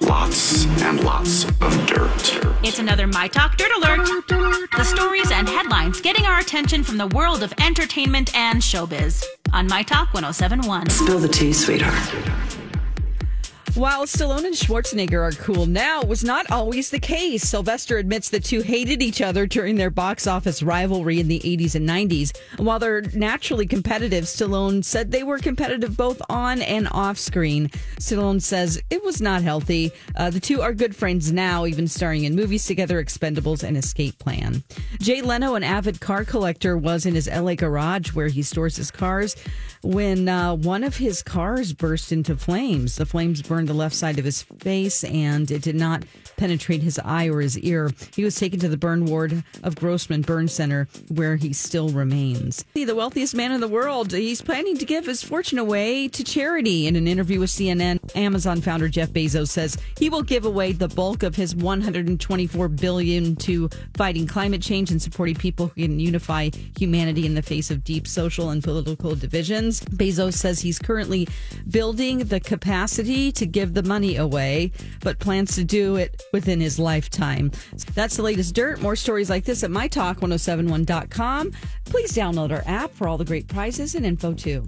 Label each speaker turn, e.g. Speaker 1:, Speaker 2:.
Speaker 1: Lots and lots of dirt.
Speaker 2: It's another My Talk Dirt Alert. The stories and headlines getting our attention from the world of entertainment and showbiz on My Talk 1071.
Speaker 3: Spill the tea, sweetheart.
Speaker 4: While Stallone and Schwarzenegger are cool now, it was not always the case. Sylvester admits the two hated each other during their box office rivalry in the 80s and 90s. While they're naturally competitive, Stallone said they were competitive both on and off screen. Stallone says it was not healthy. Uh, the two are good friends now, even starring in movies together, Expendables and Escape Plan. Jay Leno, an avid car collector, was in his LA garage where he stores his cars when uh, one of his cars burst into flames. The flames burned the left side of his face and it did not penetrate his eye or his ear. He was taken to the burn ward of Grossman Burn Center where he still remains. The wealthiest man in the world, he's planning to give his fortune away to charity. In an interview with CNN, Amazon founder Jeff Bezos says he will give away the bulk of his 124 billion to fighting climate change and supporting people who can unify humanity in the face of deep social and political divisions. Bezos says he's currently building the capacity to give the money away, but plans to do it within his lifetime. That's the latest dirt. More stories like this at mytalk1071.com. Please download our app for all the great prizes and info too.